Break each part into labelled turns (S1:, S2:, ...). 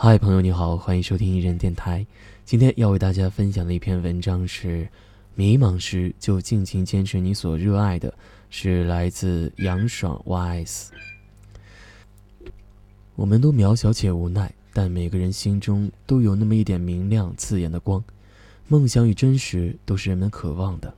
S1: 嗨，朋友你好，欢迎收听一人电台。今天要为大家分享的一篇文章是：迷茫时就尽情坚持你所热爱的，是来自杨爽 YS。我们都渺小且无奈，但每个人心中都有那么一点明亮刺眼的光。梦想与真实都是人们渴望的，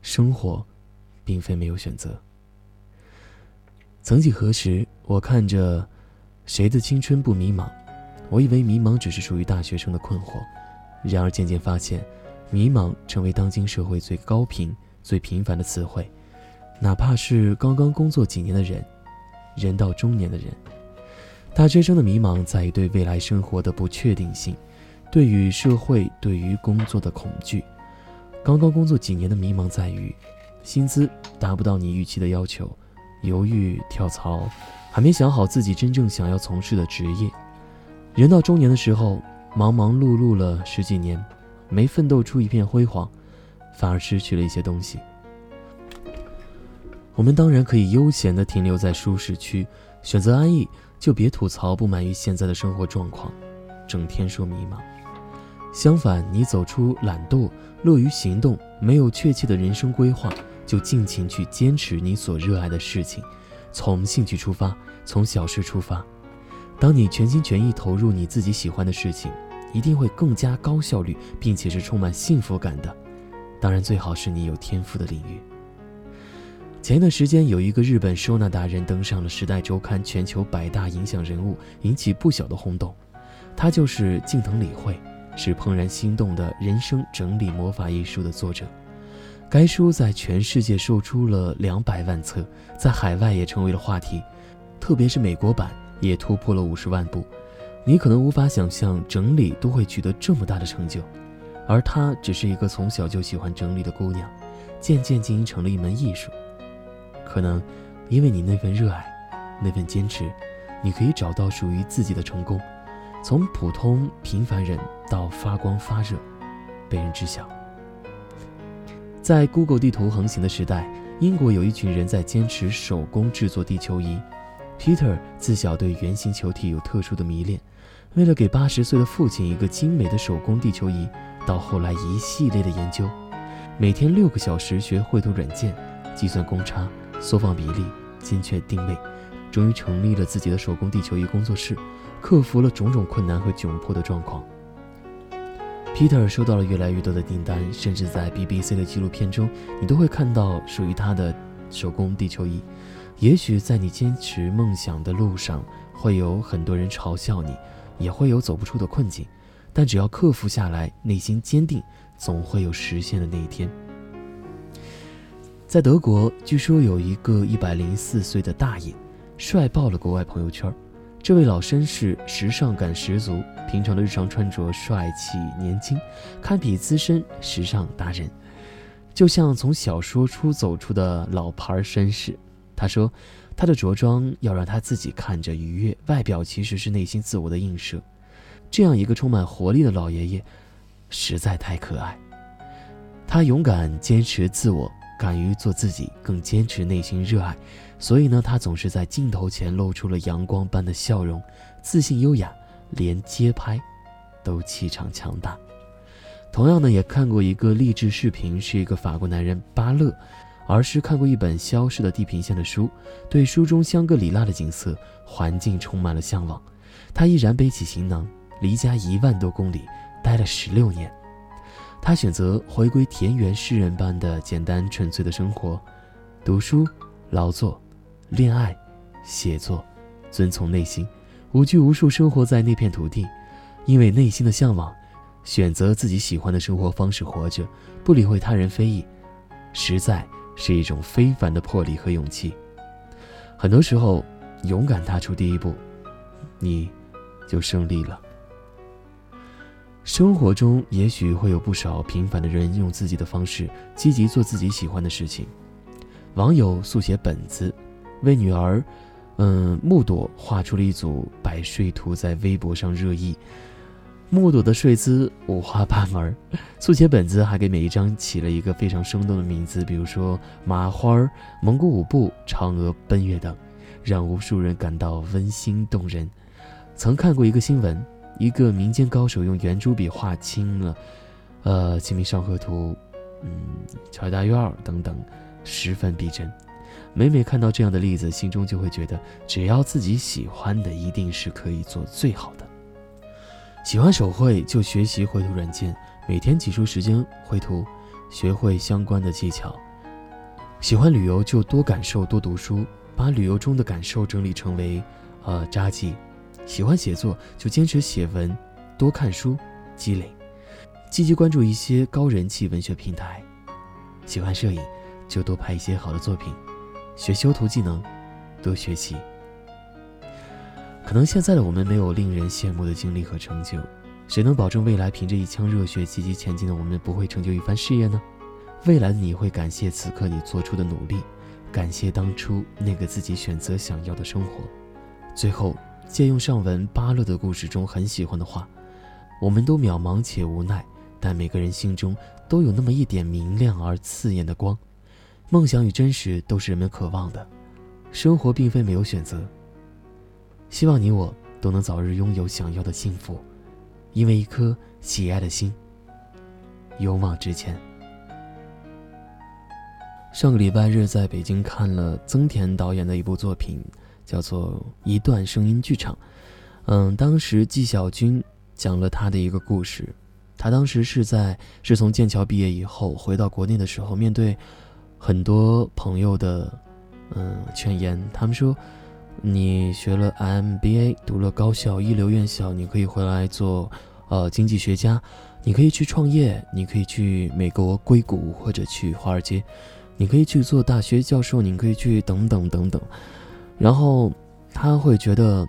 S1: 生活，并非没有选择。曾几何时，我看着谁的青春不迷茫。我以为迷茫只是属于大学生的困惑，然而渐渐发现，迷茫成为当今社会最高频、最频繁的词汇。哪怕是刚刚工作几年的人，人到中年的人，大学生的迷茫在于对未来生活的不确定性，对于社会、对于工作的恐惧；刚刚工作几年的迷茫在于，薪资达不到你预期的要求，犹豫跳槽，还没想好自己真正想要从事的职业。人到中年的时候，忙忙碌碌了十几年，没奋斗出一片辉煌，反而失去了一些东西。我们当然可以悠闲地停留在舒适区，选择安逸，就别吐槽不满于现在的生活状况，整天说迷茫。相反，你走出懒惰，乐于行动，没有确切的人生规划，就尽情去坚持你所热爱的事情，从兴趣出发，从小事出发。当你全心全意投入你自己喜欢的事情，一定会更加高效率，并且是充满幸福感的。当然，最好是你有天赋的领域。前一段时间，有一个日本收纳达人登上了《时代周刊》全球百大影响人物，引起不小的轰动。他就是近藤理惠，是《怦然心动的人生整理魔法》一书的作者。该书在全世界售出了两百万册，在海外也成为了话题，特别是美国版。也突破了五十万部，你可能无法想象整理都会取得这么大的成就，而她只是一个从小就喜欢整理的姑娘，渐渐经营成了一门艺术。可能因为你那份热爱，那份坚持，你可以找到属于自己的成功，从普通平凡人到发光发热，被人知晓。在 Google 地图横行的时代，英国有一群人在坚持手工制作地球仪。Peter 自小对圆形球体有特殊的迷恋，为了给八十岁的父亲一个精美的手工地球仪，到后来一系列的研究，每天六个小时学绘图软件，计算公差、缩放比例、精确定位，终于成立了自己的手工地球仪工作室，克服了种种困难和窘迫的状况。Peter 收到了越来越多的订单，甚至在 BBC 的纪录片中，你都会看到属于他的手工地球仪。也许在你坚持梦想的路上，会有很多人嘲笑你，也会有走不出的困境，但只要克服下来，内心坚定，总会有实现的那一天。在德国，据说有一个一百零四岁的大爷，帅爆了国外朋友圈。这位老绅士时尚感十足，平常的日常穿着帅气年轻，堪比资深时尚达人，就像从小说出走出的老牌绅士。他说：“他的着装要让他自己看着愉悦，外表其实是内心自我的映射。这样一个充满活力的老爷爷，实在太可爱。他勇敢坚持自我，敢于做自己，更坚持内心热爱。所以呢，他总是在镜头前露出了阳光般的笑容，自信优雅，连街拍都气场强大。同样呢，也看过一个励志视频，是一个法国男人巴勒。”而是看过一本消失的地平线的书，对书中香格里拉的景色、环境充满了向往。他毅然背起行囊，离家一万多公里，待了十六年。他选择回归田园诗人般的简单纯粹的生活，读书、劳作、恋爱、写作，遵从内心，无拘无束生活在那片土地，因为内心的向往，选择自己喜欢的生活方式活着，不理会他人非议，实在。是一种非凡的魄力和勇气。很多时候，勇敢踏出第一步，你就胜利了。生活中也许会有不少平凡的人，用自己的方式积极做自己喜欢的事情。网友速写本子为女儿，嗯，木朵画出了一组百睡图，在微博上热议。木朵的睡姿五花八门，速写本子还给每一张起了一个非常生动的名字，比如说麻花、蒙古舞步、嫦娥奔月等，让无数人感到温馨动人。曾看过一个新闻，一个民间高手用圆珠笔画清了，呃，《清明上河图》，嗯，《乔大院》等等，十分逼真。每每看到这样的例子，心中就会觉得，只要自己喜欢的，一定是可以做最好的。喜欢手绘，就学习绘图软件，每天挤出时间绘图，学会相关的技巧。喜欢旅游，就多感受，多读书，把旅游中的感受整理成为，呃，札记。喜欢写作，就坚持写文，多看书，积累，积极关注一些高人气文学平台。喜欢摄影，就多拍一些好的作品，学修图技能，多学习。可能现在的我们没有令人羡慕的经历和成就，谁能保证未来凭着一腔热血积极前进的我们不会成就一番事业呢？未来的你会感谢此刻你做出的努力，感谢当初那个自己选择想要的生活。最后。借用上文巴勒的故事中很喜欢的话：“我们都渺茫且无奈，但每个人心中都有那么一点明亮而刺眼的光。梦想与真实都是人们渴望的，生活并非没有选择。希望你我都能早日拥有想要的幸福，因为一颗喜爱的心，勇往直前。”上个礼拜日在北京看了曾田导演的一部作品。叫做一段声音剧场，嗯，当时纪晓君讲了他的一个故事。他当时是在是从剑桥毕业以后回到国内的时候，面对很多朋友的嗯劝言，他们说你学了 MBA，读了高校一流院校，你可以回来做呃经济学家，你可以去创业，你可以去美国硅谷或者去华尔街，你可以去做大学教授，你可以去等等等等。然后，他会觉得，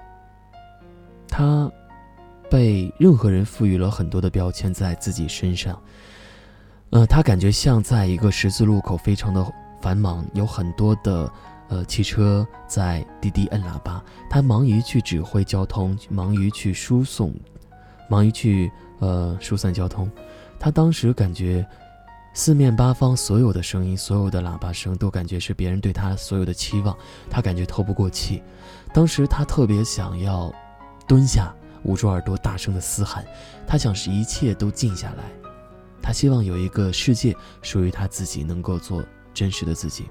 S1: 他被任何人赋予了很多的标签在自己身上。呃，他感觉像在一个十字路口，非常的繁忙，有很多的呃汽车在滴滴摁喇叭。他忙于去指挥交通，忙于去输送，忙于去呃疏散交通。他当时感觉。四面八方所有的声音，所有的喇叭声，都感觉是别人对他所有的期望，他感觉透不过气。当时他特别想要蹲下，捂住耳朵，大声的嘶喊。他想使一切都静下来，他希望有一个世界属于他自己，能够做真实的自己。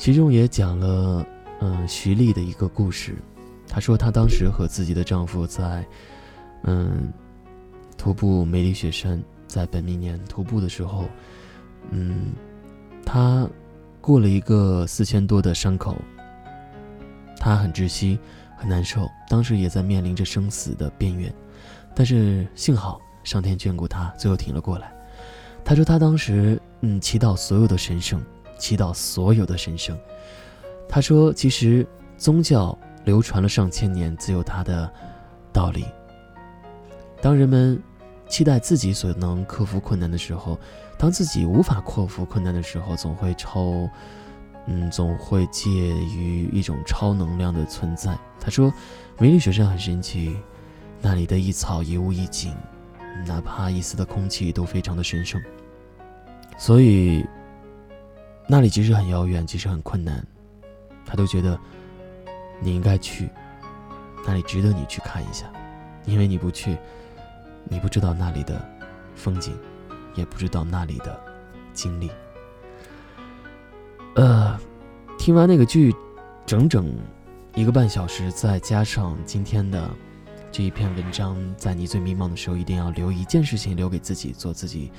S1: 其中也讲了，嗯，徐丽的一个故事。她说，她当时和自己的丈夫在，嗯，徒步梅里雪山。在本命年徒步的时候，嗯，他过了一个四千多的山口，他很窒息，很难受，当时也在面临着生死的边缘，但是幸好上天眷顾他，最后挺了过来。他说他当时嗯祈祷所有的神圣，祈祷所有的神圣。他说其实宗教流传了上千年，自有它的道理。当人们。期待自己所能克服困难的时候，当自己无法克服困难的时候，总会超，嗯，总会介于一种超能量的存在。他说，梅里雪山很神奇，那里的一草一物一景，哪怕一丝的空气都非常的神圣。所以，那里即使很遥远，即使很困难，他都觉得你应该去，那里值得你去看一下，因为你不去。你不知道那里的风景，也不知道那里的经历。呃，听完那个剧，整整一个半小时，再加上今天的这一篇文章，在你最迷茫的时候，一定要留一件事情留给自己，做自己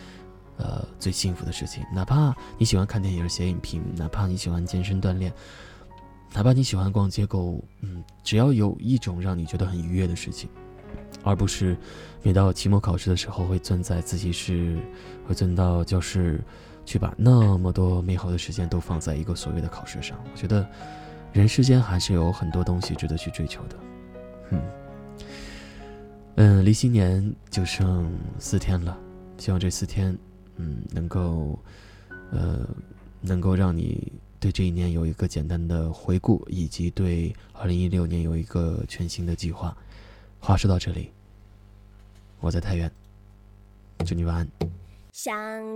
S1: 呃最幸福的事情。哪怕你喜欢看电影、写影评，哪怕你喜欢健身锻炼，哪怕你喜欢逛街购物，嗯，只要有一种让你觉得很愉悦的事情。而不是每到期末考试的时候会钻在自习室，会钻到教室，去把那么多美好的时间都放在一个所谓的考试上。我觉得人世间还是有很多东西值得去追求的。嗯嗯，离新年就剩四天了，希望这四天，嗯，能够呃能够让你对这一年有一个简单的回顾，以及对二零一六年有一个全新的计划。话说到这里，我在太原，祝你晚安。想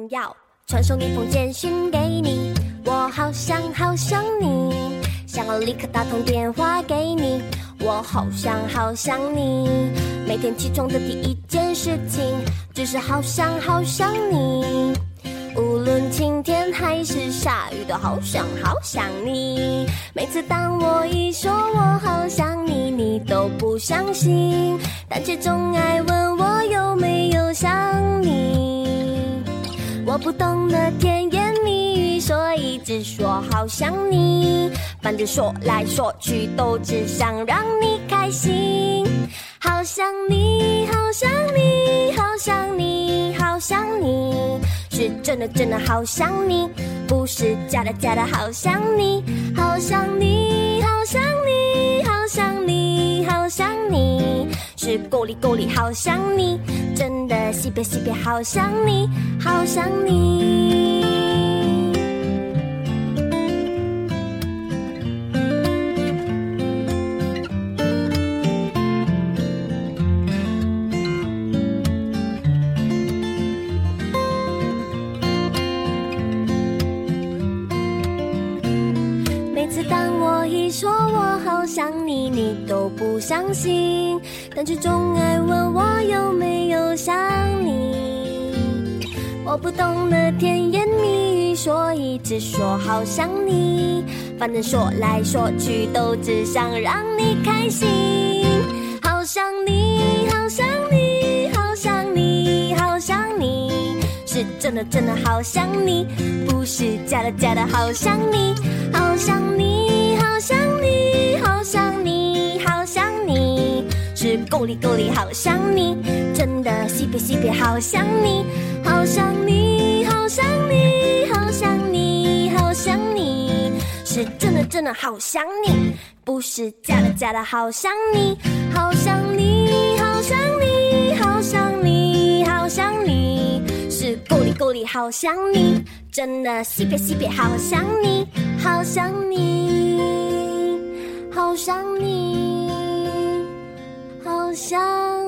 S1: 要传送一封简讯给你，我好想好想你，想要立刻打通电话给你。
S2: 我好想好想你。每天起床的第一件事情，只是好想好想你。无论晴天还是下雨，都好想好想你。每次当我一说我好想你，你都不相信，但却总爱问我有没有想你。我不懂得甜言蜜语，所以只说好想你。反正说来说去，都只想让你开心。好想你，好想你，好想你，好想你。是真的真的好想你，不是假的假的好想你，好想你，好想你，好想你，好想你，是够力够力好想你，真的西北西北好想你，好想你。相信，但却总爱问我有没有想你。我不懂得甜言蜜语，所以只说好想你。反正说来说去，都只想让你开心。好想你，好想你，好想你，好想你，是真的真的好想你，不是假的假的好想你，好想你，够力够力，好想你，真的西北西北，好想你，好想你，好想你，好想你，好想你，是真的真的好想你，不是假的假的好想你，好想你，好想你，好想你，好想你，是够力够力，好想你，真的西北西北，好想你，好想你，好想你。想